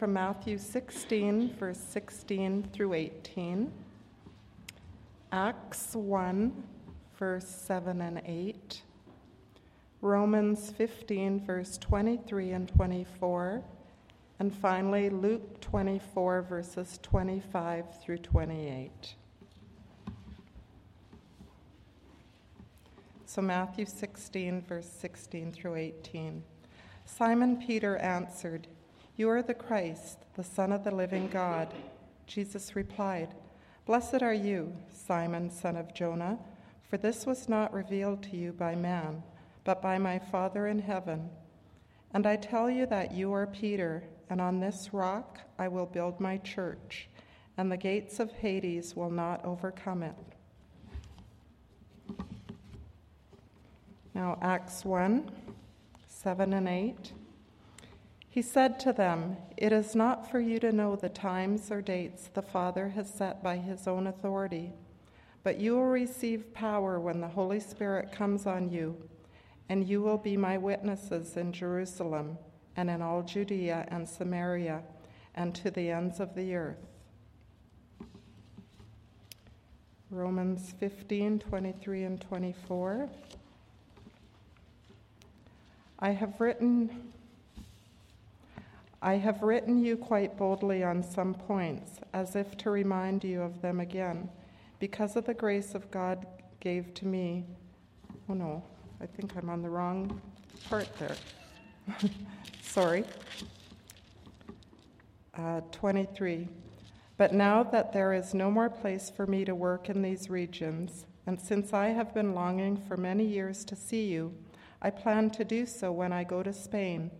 from Matthew 16, verse 16 through 18, Acts 1, verse 7 and 8, Romans 15, verse 23 and 24, and finally Luke 24, verses 25 through 28. So, Matthew 16, verse 16 through 18. Simon Peter answered, You are the Christ, the Son of the living God. Jesus replied, Blessed are you, Simon, son of Jonah, for this was not revealed to you by man, but by my Father in heaven. And I tell you that you are Peter, and on this rock I will build my church, and the gates of Hades will not overcome it. Now, Acts 1 7 and 8. He said to them, It is not for you to know the times or dates the Father has set by his own authority, but you will receive power when the Holy Spirit comes on you, and you will be my witnesses in Jerusalem and in all Judea and Samaria and to the ends of the earth. Romans 15 23 and 24. I have written I have written you quite boldly on some points, as if to remind you of them again, because of the grace of God gave to me. Oh no, I think I'm on the wrong part there. Sorry. Uh, 23. But now that there is no more place for me to work in these regions, and since I have been longing for many years to see you, I plan to do so when I go to Spain.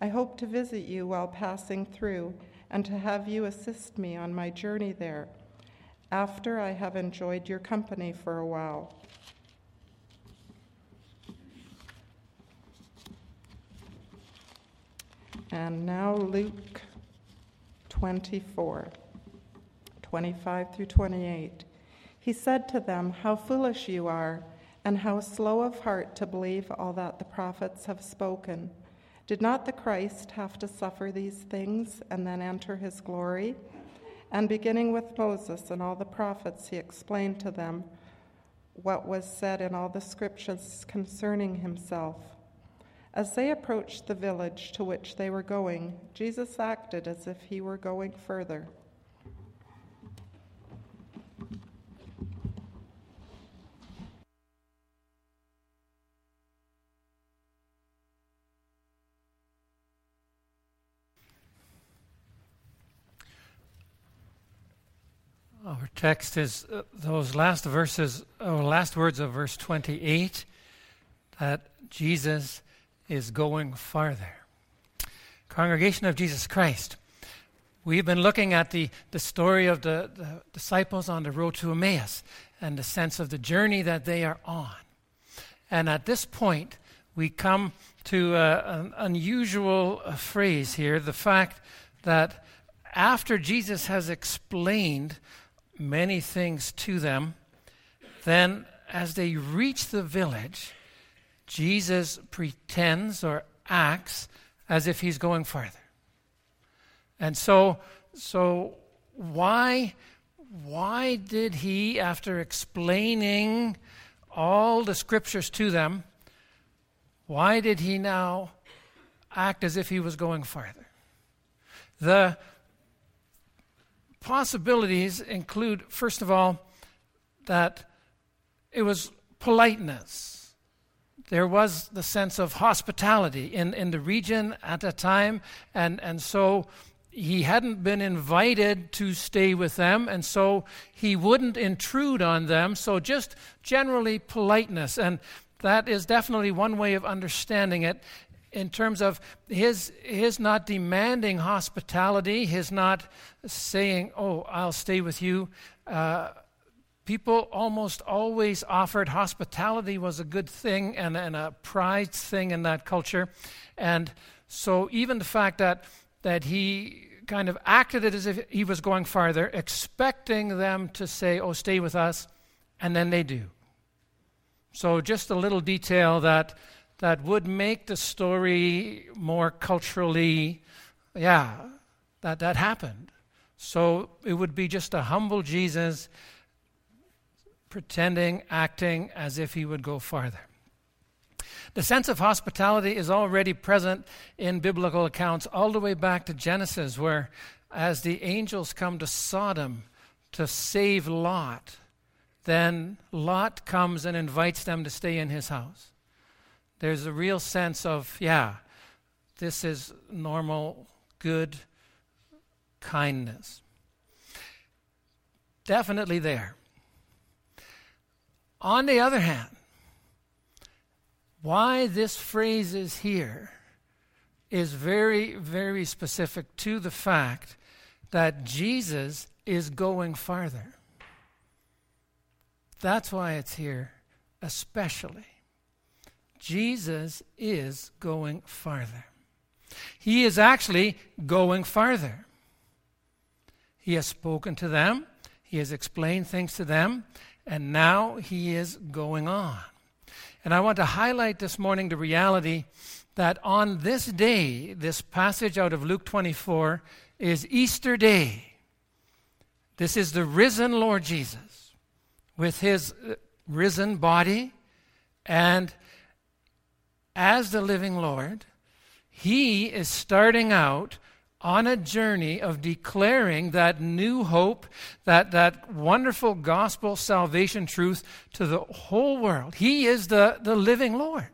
I hope to visit you while passing through and to have you assist me on my journey there after I have enjoyed your company for a while. And now Luke 24, 25 through 28. He said to them, How foolish you are! and how slow of heart to believe all that the prophets have spoken. Did not the Christ have to suffer these things and then enter his glory? And beginning with Moses and all the prophets, he explained to them what was said in all the scriptures concerning himself. As they approached the village to which they were going, Jesus acted as if he were going further. Our text is uh, those last verses, or last words of verse 28, that Jesus is going farther. Congregation of Jesus Christ, we've been looking at the, the story of the, the disciples on the road to Emmaus and the sense of the journey that they are on. And at this point, we come to uh, an unusual uh, phrase here the fact that after Jesus has explained many things to them. Then, as they reach the village, Jesus pretends or acts as if he's going farther. And so, so why, why did he, after explaining all the scriptures to them, why did he now act as if he was going farther? The possibilities include, first of all, that it was politeness. There was the sense of hospitality in, in the region at the time, and, and so he hadn't been invited to stay with them, and so he wouldn't intrude on them. So, just generally politeness. And that is definitely one way of understanding it in terms of his, his not demanding hospitality, his not saying, Oh, I'll stay with you. Uh, people almost always offered hospitality was a good thing and, and a prized thing in that culture. And so, even the fact that, that he kind of acted as if he was going farther, expecting them to say, Oh, stay with us, and then they do. So, just a little detail that that would make the story more culturally, yeah, that that happened. So it would be just a humble Jesus pretending, acting as if he would go farther. The sense of hospitality is already present in biblical accounts all the way back to Genesis, where as the angels come to Sodom to save Lot, then Lot comes and invites them to stay in his house. There's a real sense of, yeah, this is normal, good kindness. Definitely there. On the other hand, why this phrase is here is very, very specific to the fact that Jesus is going farther. That's why it's here, especially. Jesus is going farther. He is actually going farther. He has spoken to them, he has explained things to them, and now he is going on. And I want to highlight this morning the reality that on this day, this passage out of Luke 24 is Easter Day. This is the risen Lord Jesus with his uh, risen body. And as the living Lord, he is starting out on a journey of declaring that new hope, that, that wonderful gospel salvation truth to the whole world. He is the, the living Lord.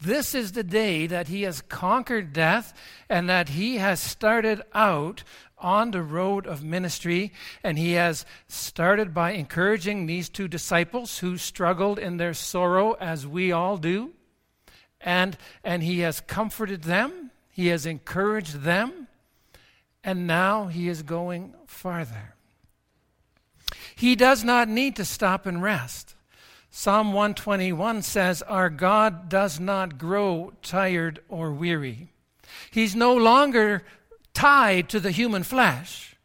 This is the day that he has conquered death and that he has started out on the road of ministry. And he has started by encouraging these two disciples who struggled in their sorrow, as we all do. And, and he has comforted them he has encouraged them, and now he is going farther. He does not need to stop and rest. Psalm 121 says, Our God does not grow tired or weary. He's no longer tied to the human flesh.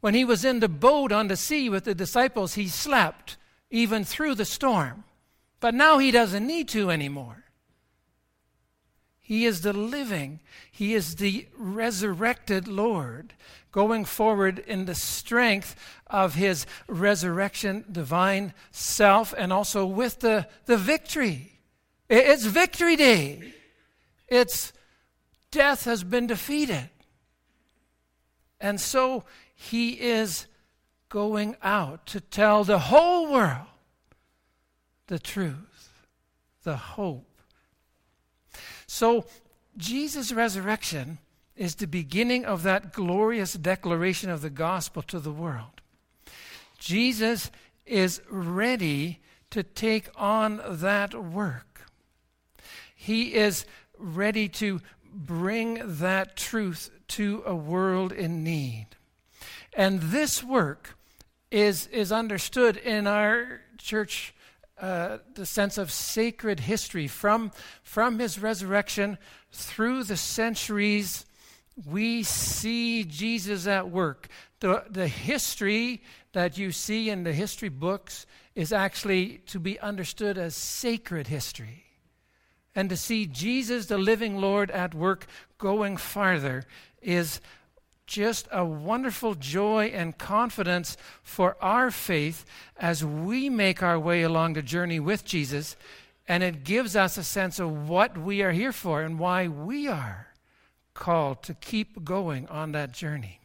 When he was in the boat on the sea with the disciples, he slept even through the storm. But now he doesn't need to anymore. He is the living, He is the resurrected Lord, going forward in the strength of His resurrection, divine self, and also with the, the victory. It's victory day. It's death has been defeated. And so He is going out to tell the whole world the truth, the hope so, Jesus' resurrection is the beginning of that glorious declaration of the gospel to the world. Jesus is ready to take on that work. He is ready to bring that truth to a world in need. And this work is, is understood in our church uh, the sense of sacred history from, from his resurrection through the centuries. We see Jesus at work. The, the history that you see in the history books is actually to be understood as sacred history. And to see Jesus, the living Lord, at work going farther is just a wonderful joy and confidence for our faith as we make our way along the journey with Jesus. And it gives us a sense of what we are here for and why we are called to keep going on that journey.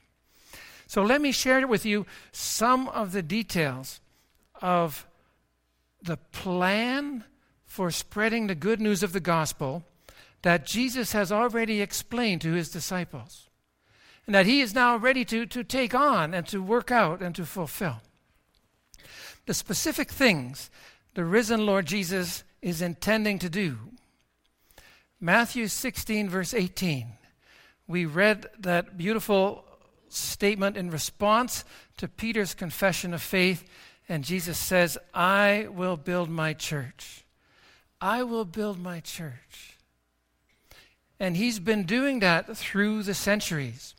So let me share with you some of the details of the plan for spreading the good news of the gospel that Jesus has already explained to his disciples and that he is now ready to, to take on and to work out and to fulfill. The specific things the risen Lord Jesus is intending to do. Matthew 16, verse 18. We read that beautiful statement in response to Peter's confession of faith, and Jesus says, I will build my church. I will build my church. And he's been doing that through the centuries.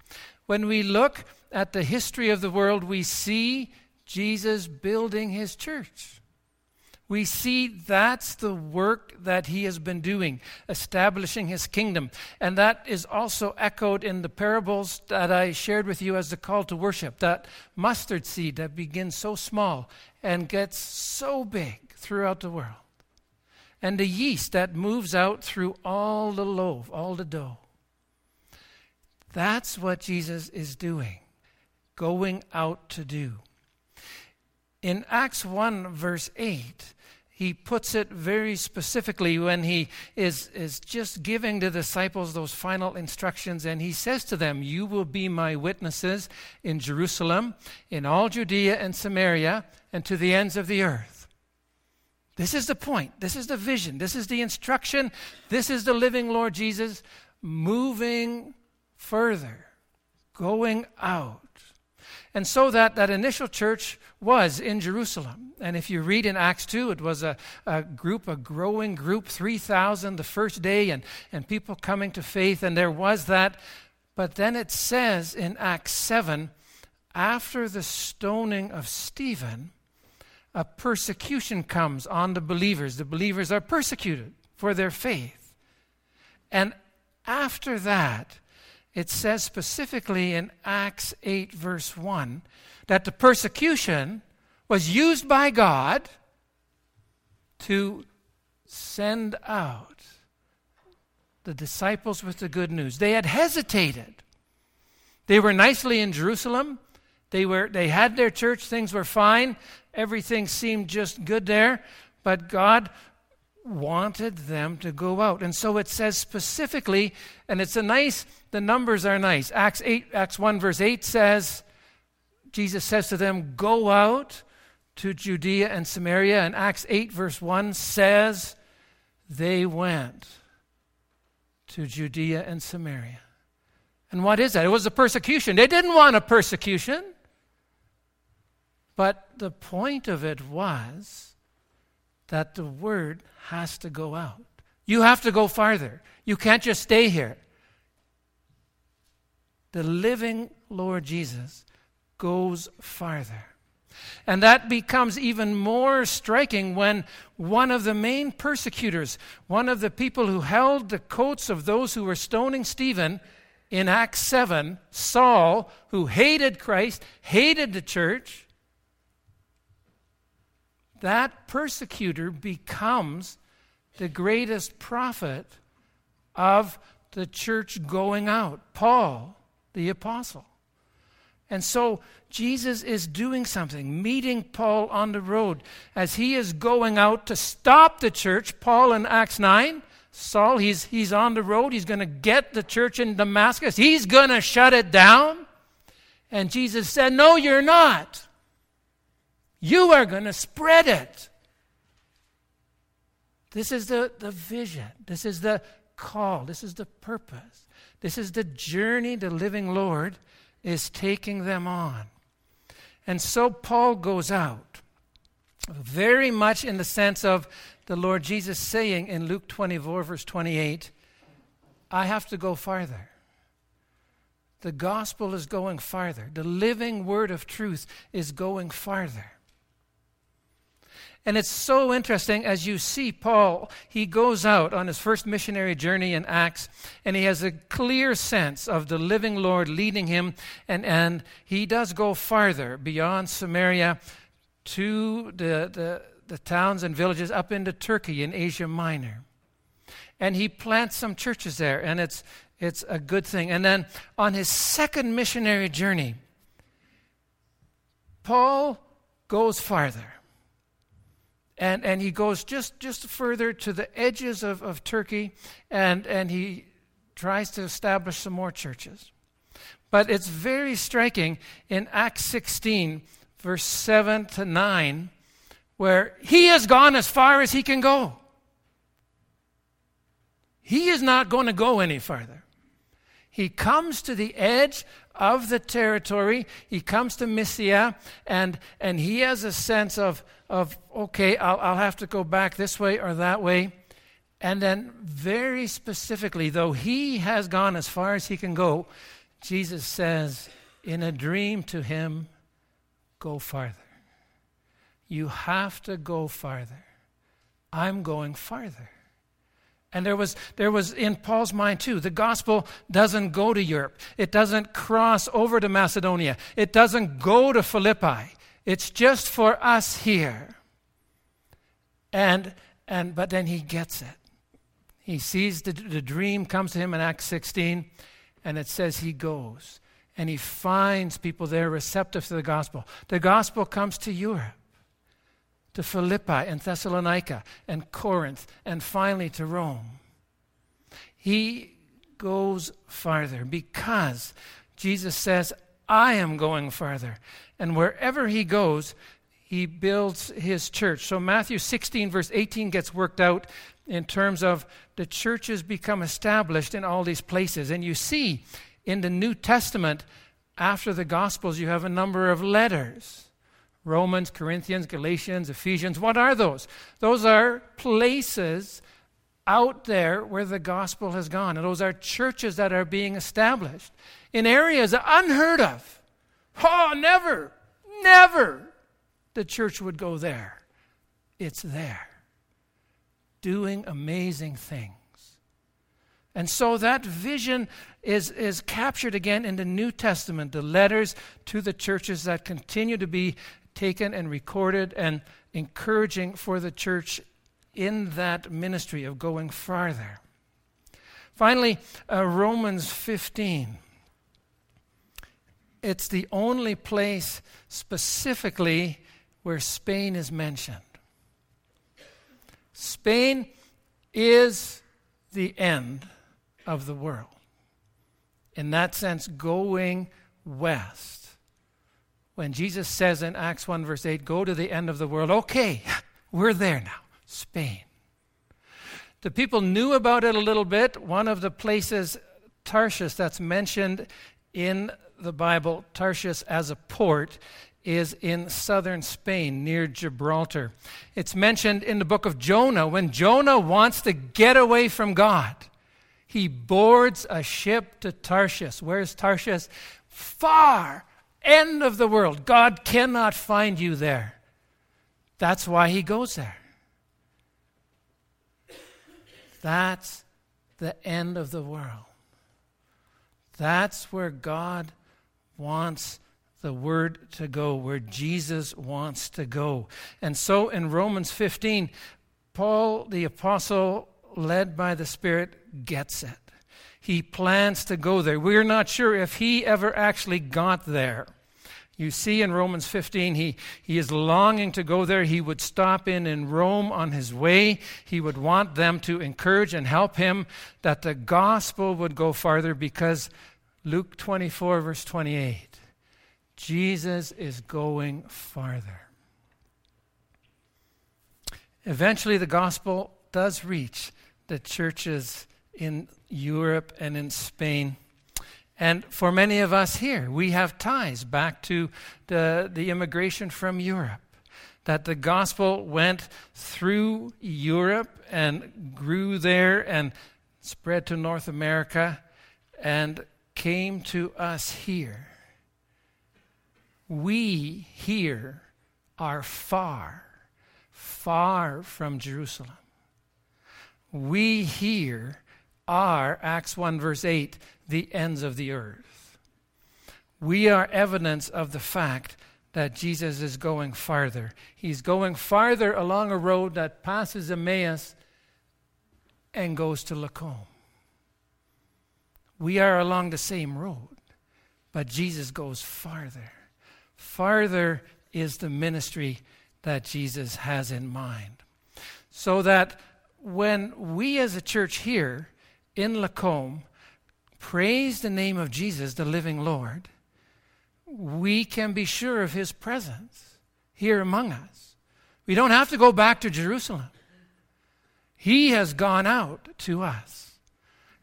When we look at the history of the world, we see Jesus building his church. we see that's the work that he has been doing, establishing his kingdom. And that is also echoed in the parables that I shared with you as the call to worship. That mustard seed that begins so small and gets so big throughout the world. And the yeast that moves out through all the loaf, all the dough. That's what Jesus is doing, going out to do. In Acts 1, verse 8, he puts it very specifically when he is, is just giving the disciples those final instructions, and he says to them, You will be my witnesses in Jerusalem, in all Judea and Samaria, and to the ends of the earth. This is the point. This is the vision. This is the instruction. This is the living Lord Jesus moving further, going out. And so that, that initial church was in Jerusalem. And if you read in Acts 2, it was a, a group, a growing group, 3,000 the first day, and, and people coming to faith. And there was that. But then it says in Acts 7, after the stoning of Stephen, a persecution comes on the believers. The believers are persecuted for their faith. And after that, it says specifically in Acts 8, verse 1, that the persecution was used by God to send out the disciples with the good news. They had hesitated. They were nicely in Jerusalem. They, were, they had their church, things were fine, everything seemed just good there, but God wanted them to go out. And so it says specifically, and it's a nice, the numbers are nice. Acts 8, Acts 1 verse 8 says, Jesus says to them, Go out to Judea and Samaria. And Acts 8 verse 1 says, They went to Judea and Samaria. And what is that? It was a persecution. They didn't want a persecution. But the point of it was that the word has to go out. You have to go farther. You can't just stay here. The living Lord Jesus goes farther. And that becomes even more striking when one of the main persecutors, one of the people who held the coats of those who were stoning Stephen in Acts 7, Saul, who hated Christ, hated the church, that persecutor becomes the greatest prophet of the church going out Paul, the apostle. And so Jesus is doing something, meeting Paul on the road as he is going out to stop the church. Paul in Acts 9, Saul, he's, he's on the road. He's going to get the church in Damascus. He's going to shut it down. And Jesus said, No, you're not. You are going to spread it. This is the, the vision. This is the call. This is the purpose. This is the journey the living Lord is taking them on. And so Paul goes out, very much in the sense of the Lord Jesus saying in Luke 24, verse 28, I have to go farther. The gospel is going farther. The living word of truth is going farther. And it's so interesting as you see Paul, he goes out on his first missionary journey in Acts, and he has a clear sense of the living Lord leading him, and, and he does go farther beyond Samaria to the, the, the towns and villages up into Turkey in Asia Minor. And he plants some churches there, and it's, it's a good thing. And then on his second missionary journey, Paul goes farther and, and he goes just, just further to the edges of, of Turkey and, and he tries to establish some more churches. But it's very striking in Acts 16, verse 7 to 9, where he has gone as far as he can go. He is not going to go any farther. He comes to the edge of the territory. He comes to Mysia, and, and he has a sense of, of okay, I'll, I'll have to go back this way or that way. And then, very specifically, though he has gone as far as he can go, Jesus says in a dream to him, Go farther. You have to go farther. I'm going farther. And there was, there was in Paul's mind too, the gospel doesn't go to Europe. It doesn't cross over to Macedonia. It doesn't go to Philippi. It's just for us here. And, and, but then he gets it. He sees the, the dream comes to him in Acts 16, and it says he goes. And he finds people there receptive to the gospel. The gospel comes to Europe to Philippi and Thessalonica and Corinth and finally to Rome. He goes farther because Jesus says, I am going farther. And wherever he goes, he builds his church. So Matthew 16, verse 18, gets worked out in terms of the churches become established in all these places. And you see in the New Testament, after the Gospels, you have a number of letters Romans, Corinthians, Galatians, Ephesians. What are those? Those are places out there where the gospel has gone. And those are churches that are being established in areas unheard of. Oh, never, never the church would go there. It's there, doing amazing things. And so that vision is, is captured again in the New Testament, the letters to the churches that continue to be taken and recorded and encouraging for the church in that ministry of going farther. Finally, uh, Romans 15. It's the only place specifically where Spain is mentioned. Spain is the end of the world. In that sense, going west when Jesus says in Acts 1, verse 8, go to the end of the world, okay, we're there now, Spain. The people knew about it a little bit. One of the places, Tarshish, that's mentioned in the Bible, Tarshish as a port, is in southern Spain near Gibraltar. It's mentioned in the book of Jonah when Jonah wants to get away from God. He boards a ship to Tarshish. Where's Tarshish? Far end of the world. God cannot find you there. That's why he goes there. That's the end of the world. That's where God wants the word to go, where Jesus wants to go. And so in Romans 15, Paul the apostle, led by the Spirit, gets it he plans to go there. We're not sure if he ever actually got there. You see in Romans 15, he, he is longing to go there. He would stop in in Rome on his way. He would want them to encourage and help him that the gospel would go farther because Luke 24, verse 28, Jesus is going farther. Eventually, the gospel does reach the churches in Europe and in Spain. And for many of us here, we have ties back to the, the immigration from Europe. That the gospel went through Europe and grew there and spread to North America and came to us here. We here are far, far from Jerusalem. We here are, Acts 1, verse 8, the ends of the earth. We are evidence of the fact that Jesus is going farther. He's going farther along a road that passes Emmaus and goes to Lacombe. We are along the same road, but Jesus goes farther. Farther is the ministry that Jesus has in mind. So that when we as a church here in Lacombe praise the name of Jesus, the living Lord, we can be sure of his presence here among us. We don't have to go back to Jerusalem. He has gone out to us,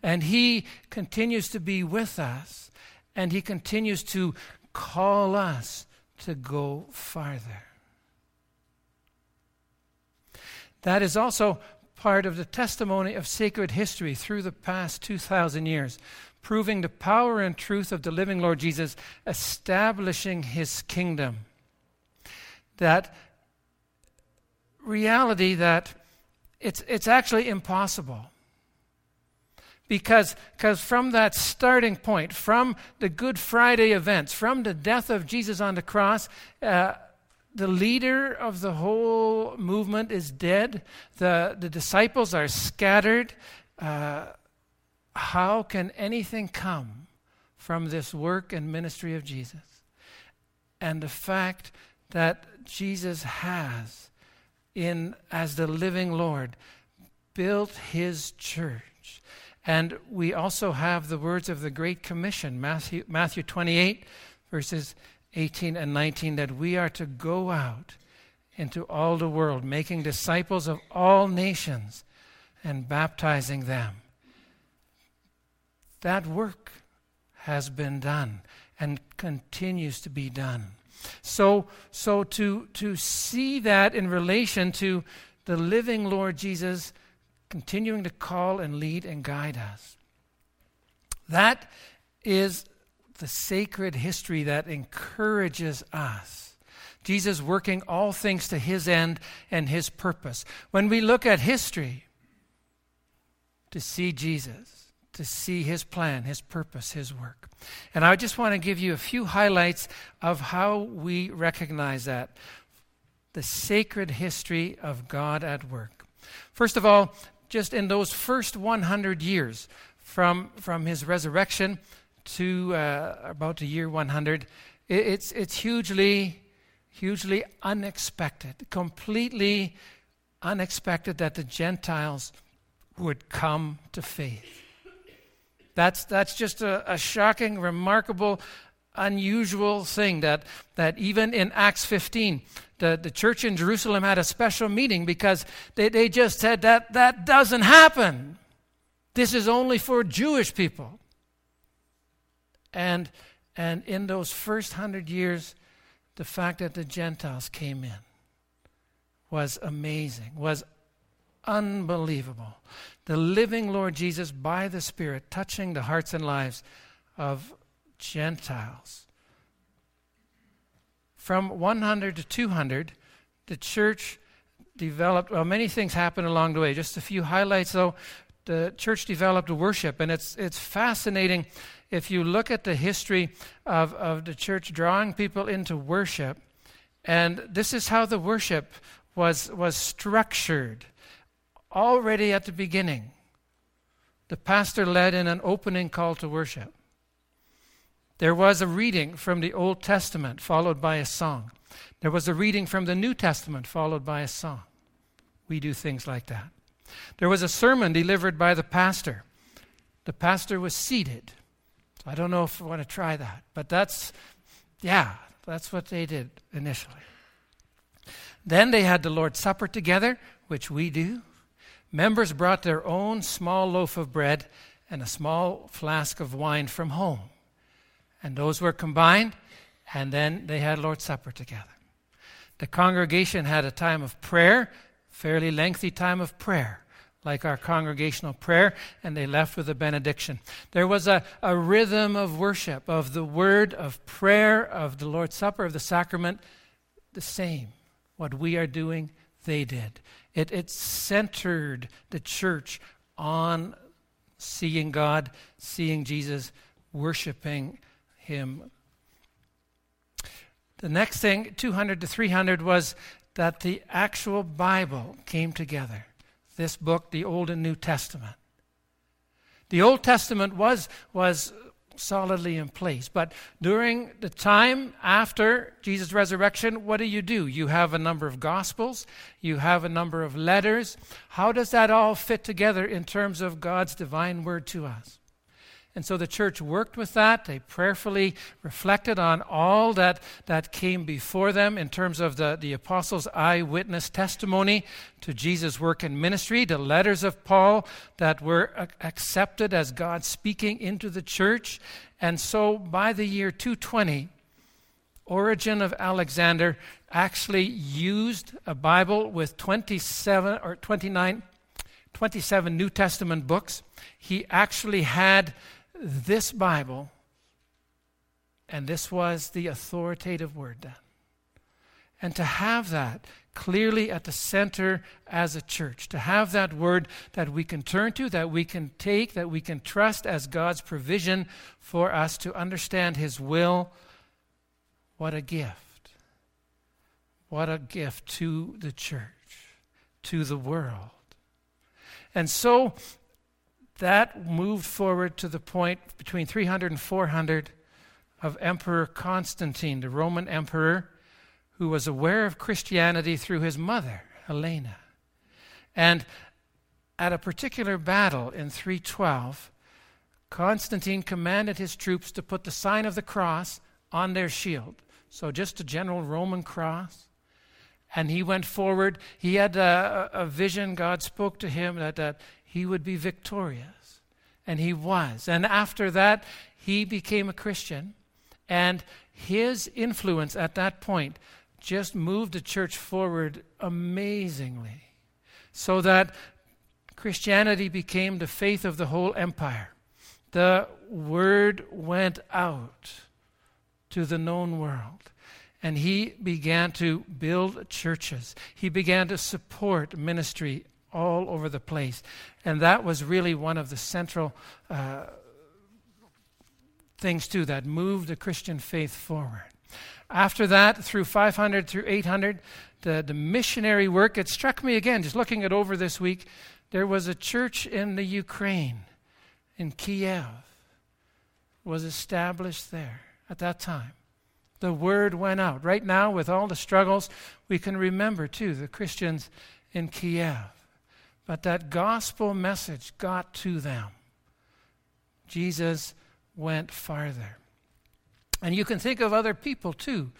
and he continues to be with us, and he continues to call us to go farther. That is also part of the testimony of sacred history through the past 2,000 years, proving the power and truth of the living Lord Jesus, establishing his kingdom. That reality that it's, it's actually impossible. Because, because from that starting point, from the Good Friday events, from the death of Jesus on the cross, uh, the leader of the whole movement is dead. The, the disciples are scattered. Uh, how can anything come from this work and ministry of Jesus? And the fact that Jesus has, in as the living Lord, built his church. And we also have the words of the Great Commission, Matthew, Matthew 28, verses 18 and 19, that we are to go out into all the world, making disciples of all nations and baptizing them. That work has been done and continues to be done. So, so to, to see that in relation to the living Lord Jesus continuing to call and lead and guide us, that is the sacred history that encourages us. Jesus working all things to his end and his purpose. When we look at history, to see Jesus, to see his plan, his purpose, his work. And I just want to give you a few highlights of how we recognize that the sacred history of God at work. First of all, just in those first 100 years from, from his resurrection to uh, about the year 100, it's, it's hugely, hugely unexpected, completely unexpected that the Gentiles would come to faith. That's, that's just a, a shocking, remarkable, unusual thing that, that even in Acts 15, the, the church in Jerusalem had a special meeting because they, they just said that that doesn't happen. This is only for Jewish people. And, and in those first hundred years, the fact that the Gentiles came in was amazing, was unbelievable. The living Lord Jesus, by the Spirit, touching the hearts and lives of Gentiles. From 100 to 200, the church developed, well, many things happened along the way. Just a few highlights, though. The church developed worship, and it's, it's fascinating if you look at the history of, of the church drawing people into worship. And this is how the worship was, was structured already at the beginning. The pastor led in an opening call to worship. There was a reading from the Old Testament followed by a song. There was a reading from the New Testament followed by a song. We do things like that. There was a sermon delivered by the pastor. The pastor was seated. I don't know if I want to try that, but that's, yeah, that's what they did initially. Then they had the Lord's Supper together, which we do. Members brought their own small loaf of bread and a small flask of wine from home. And those were combined, and then they had Lord's Supper together. The congregation had a time of prayer, fairly lengthy time of prayer, like our congregational prayer, and they left with a benediction. There was a, a rhythm of worship, of the word, of prayer, of the Lord's Supper, of the sacrament, the same. What we are doing, they did. It, it centered the church on seeing God, seeing Jesus, worshiping Him. The next thing, 200 to 300, was that the actual Bible came together. This book, the Old and New Testament. The Old Testament was, was solidly in place. But during the time after Jesus' resurrection, what do you do? You have a number of gospels, you have a number of letters. How does that all fit together in terms of God's divine word to us? And so the church worked with that. They prayerfully reflected on all that, that came before them in terms of the, the apostles' eyewitness testimony to Jesus' work and ministry, the letters of Paul that were accepted as God speaking into the church. And so by the year 220, Origen of Alexander actually used a Bible with 27 or 29, 27 New Testament books. He actually had this Bible, and this was the authoritative word then. And to have that clearly at the center as a church, to have that word that we can turn to, that we can take, that we can trust as God's provision for us to understand His will. What a gift! What a gift to the church, to the world. And so that moved forward to the point between 300 and 400 of Emperor Constantine, the Roman emperor, who was aware of Christianity through his mother, Helena. And at a particular battle in 312, Constantine commanded his troops to put the sign of the cross on their shield. So, just a general Roman cross. And he went forward. He had a, a vision. God spoke to him that, that he would be victorious. And he was. And after that, he became a Christian. And his influence at that point just moved the church forward amazingly. So that Christianity became the faith of the whole empire. The word went out to the known world. And he began to build churches. He began to support ministry all over the place. And that was really one of the central uh, things, too, that moved the Christian faith forward. After that, through 500 through 800, the, the missionary work, it struck me again, just looking it over this week. There was a church in the Ukraine, in Kiev, was established there at that time. The word went out. Right now, with all the struggles, we can remember, too, the Christians in Kiev. But that gospel message got to them. Jesus went farther. And you can think of other people too.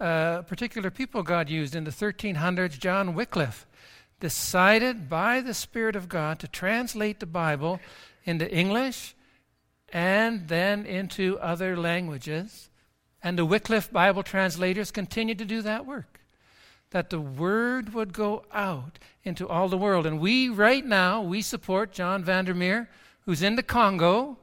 Uh, particular people God used in the 1300s, John Wycliffe decided by the Spirit of God to translate the Bible into English and then into other languages. And the Wycliffe Bible translators continued to do that work that the word would go out into all the world. And we, right now, we support John Vandermeer, who's in the Congo,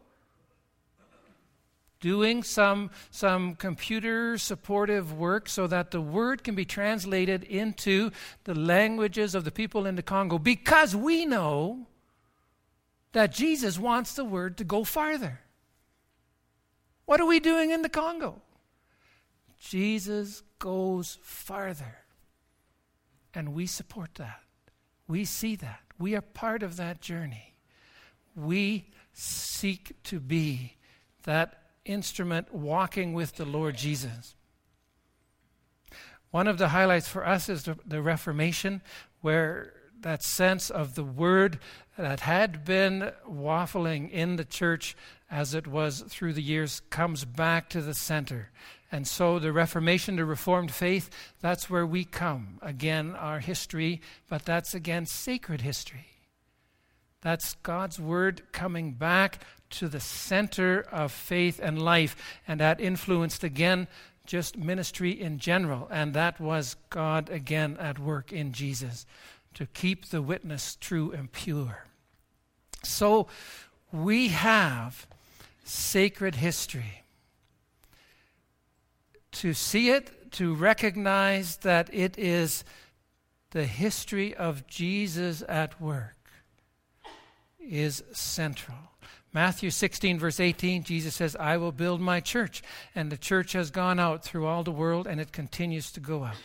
doing some, some computer supportive work so that the word can be translated into the languages of the people in the Congo because we know that Jesus wants the word to go farther. What are we doing in the Congo? Jesus goes farther. And we support that. We see that. We are part of that journey. We seek to be that instrument walking with the Lord Jesus. One of the highlights for us is the, the Reformation, where that sense of the word that had been waffling in the church as it was through the years comes back to the center. And so the Reformation, the Reformed faith, that's where we come. Again, our history, but that's again sacred history. That's God's Word coming back to the center of faith and life. And that influenced again just ministry in general. And that was God again at work in Jesus to keep the witness true and pure. So we have sacred history to see it, to recognize that it is the history of Jesus at work, is central. Matthew 16, verse 18, Jesus says, I will build my church. And the church has gone out through all the world and it continues to go out.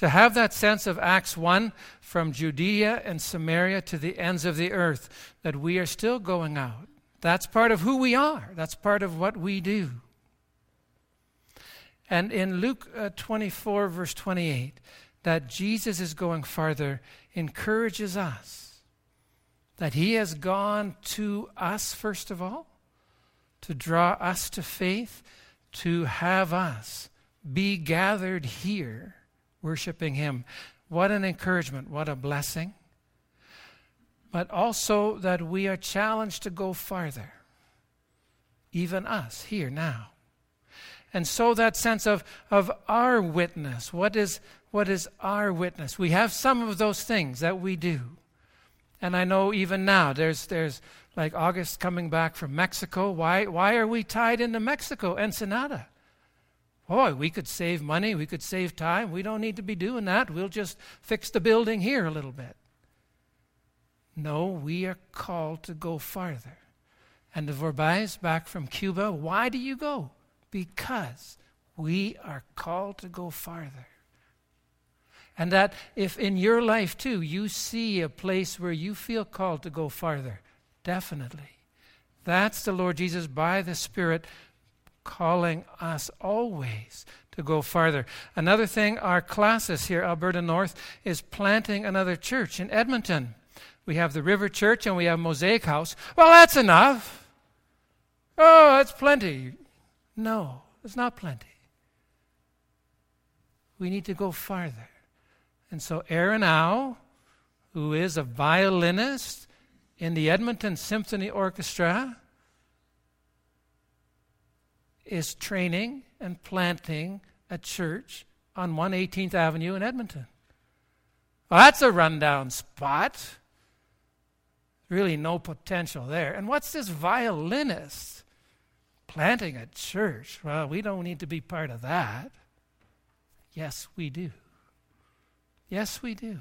To have that sense of Acts 1 from Judea and Samaria to the ends of the earth, that we are still going out. That's part of who we are, that's part of what we do. And in Luke uh, 24, verse 28, that Jesus is going farther encourages us that he has gone to us, first of all, to draw us to faith, to have us be gathered here worshiping him. What an encouragement, what a blessing. But also that we are challenged to go farther, even us here now. And so that sense of, of our witness, what is, what is our witness? We have some of those things that we do. And I know even now there's, there's like August coming back from Mexico. Why, why are we tied into Mexico, Ensenada? Oh, we could save money, we could save time. We don't need to be doing that. We'll just fix the building here a little bit. No, we are called to go farther. And the Vorbais back from Cuba, why do you go? Because we are called to go farther. And that if in your life too you see a place where you feel called to go farther, definitely. That's the Lord Jesus by the Spirit calling us always to go farther. Another thing, our classis here, Alberta North, is planting another church in Edmonton. We have the River Church and we have Mosaic House. Well, that's enough. Oh, that's plenty. No, it's not plenty. We need to go farther. And so Aaron Au, who is a violinist in the Edmonton Symphony Orchestra, is training and planting a church on 118th Avenue in Edmonton. Well, that's a rundown spot. Really, no potential there. And what's this violinist planting a church? Well, we don't need to be part of that. Yes, we do. Yes, we do.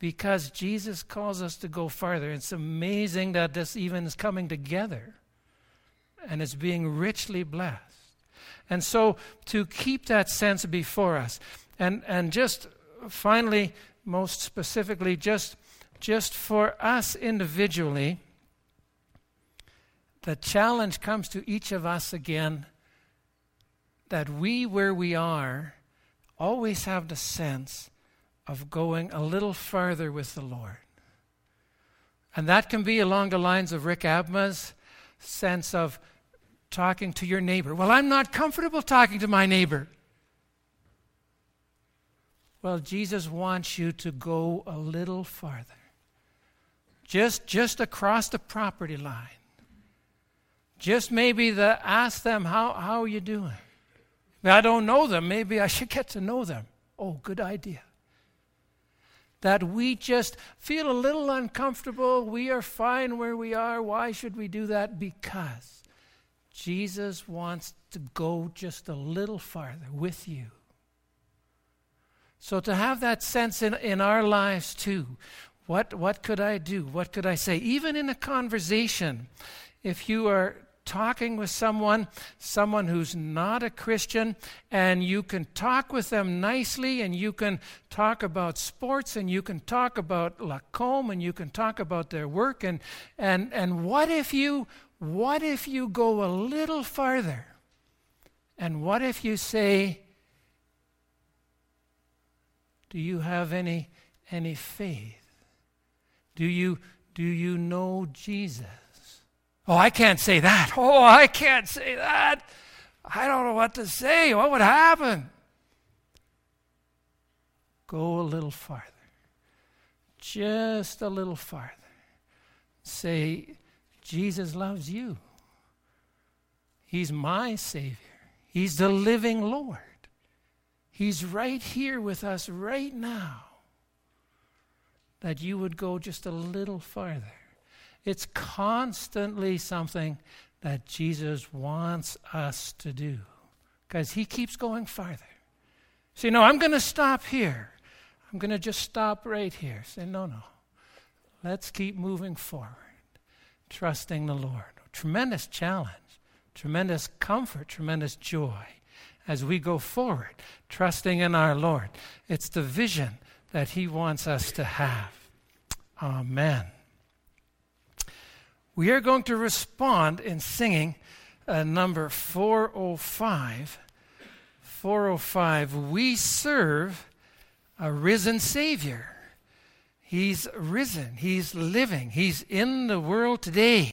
Because Jesus calls us to go farther. It's amazing that this even is coming together and it's being richly blessed. And so to keep that sense before us, and, and just finally, most specifically, just, just for us individually, the challenge comes to each of us again that we, where we are, always have the sense of going a little further with the Lord. And that can be along the lines of Rick Abma's sense of talking to your neighbor. Well, I'm not comfortable talking to my neighbor. Well, Jesus wants you to go a little farther. Just, just across the property line. Just maybe the, ask them, how, how are you doing? I don't know them. Maybe I should get to know them. Oh, good idea. That we just feel a little uncomfortable. We are fine where we are. Why should we do that? Because Jesus wants to go just a little farther with you. So, to have that sense in, in our lives too, what, what could I do? What could I say? Even in a conversation, if you are talking with someone, someone who's not a Christian, and you can talk with them nicely, and you can talk about sports, and you can talk about Lacombe, and you can talk about their work, and and and what if you what if you go a little farther, and what if you say, do you have any any faith? Do you do you know Jesus? Oh, I can't say that. Oh, I can't say that. I don't know what to say. What would happen? Go a little farther. Just a little farther. Say, Jesus loves you. He's my Savior. He's the living Lord. He's right here with us right now. That you would go just a little farther. It's constantly something that Jesus wants us to do because he keeps going farther. See, no, I'm going to stop here. I'm going to just stop right here. Say, no, no. Let's keep moving forward, trusting the Lord. Tremendous challenge, tremendous comfort, tremendous joy as we go forward, trusting in our Lord. It's the vision that He wants us to have. Amen we are going to respond in singing uh, number 405. 405, we serve a risen Savior. He's risen, He's living, He's in the world today.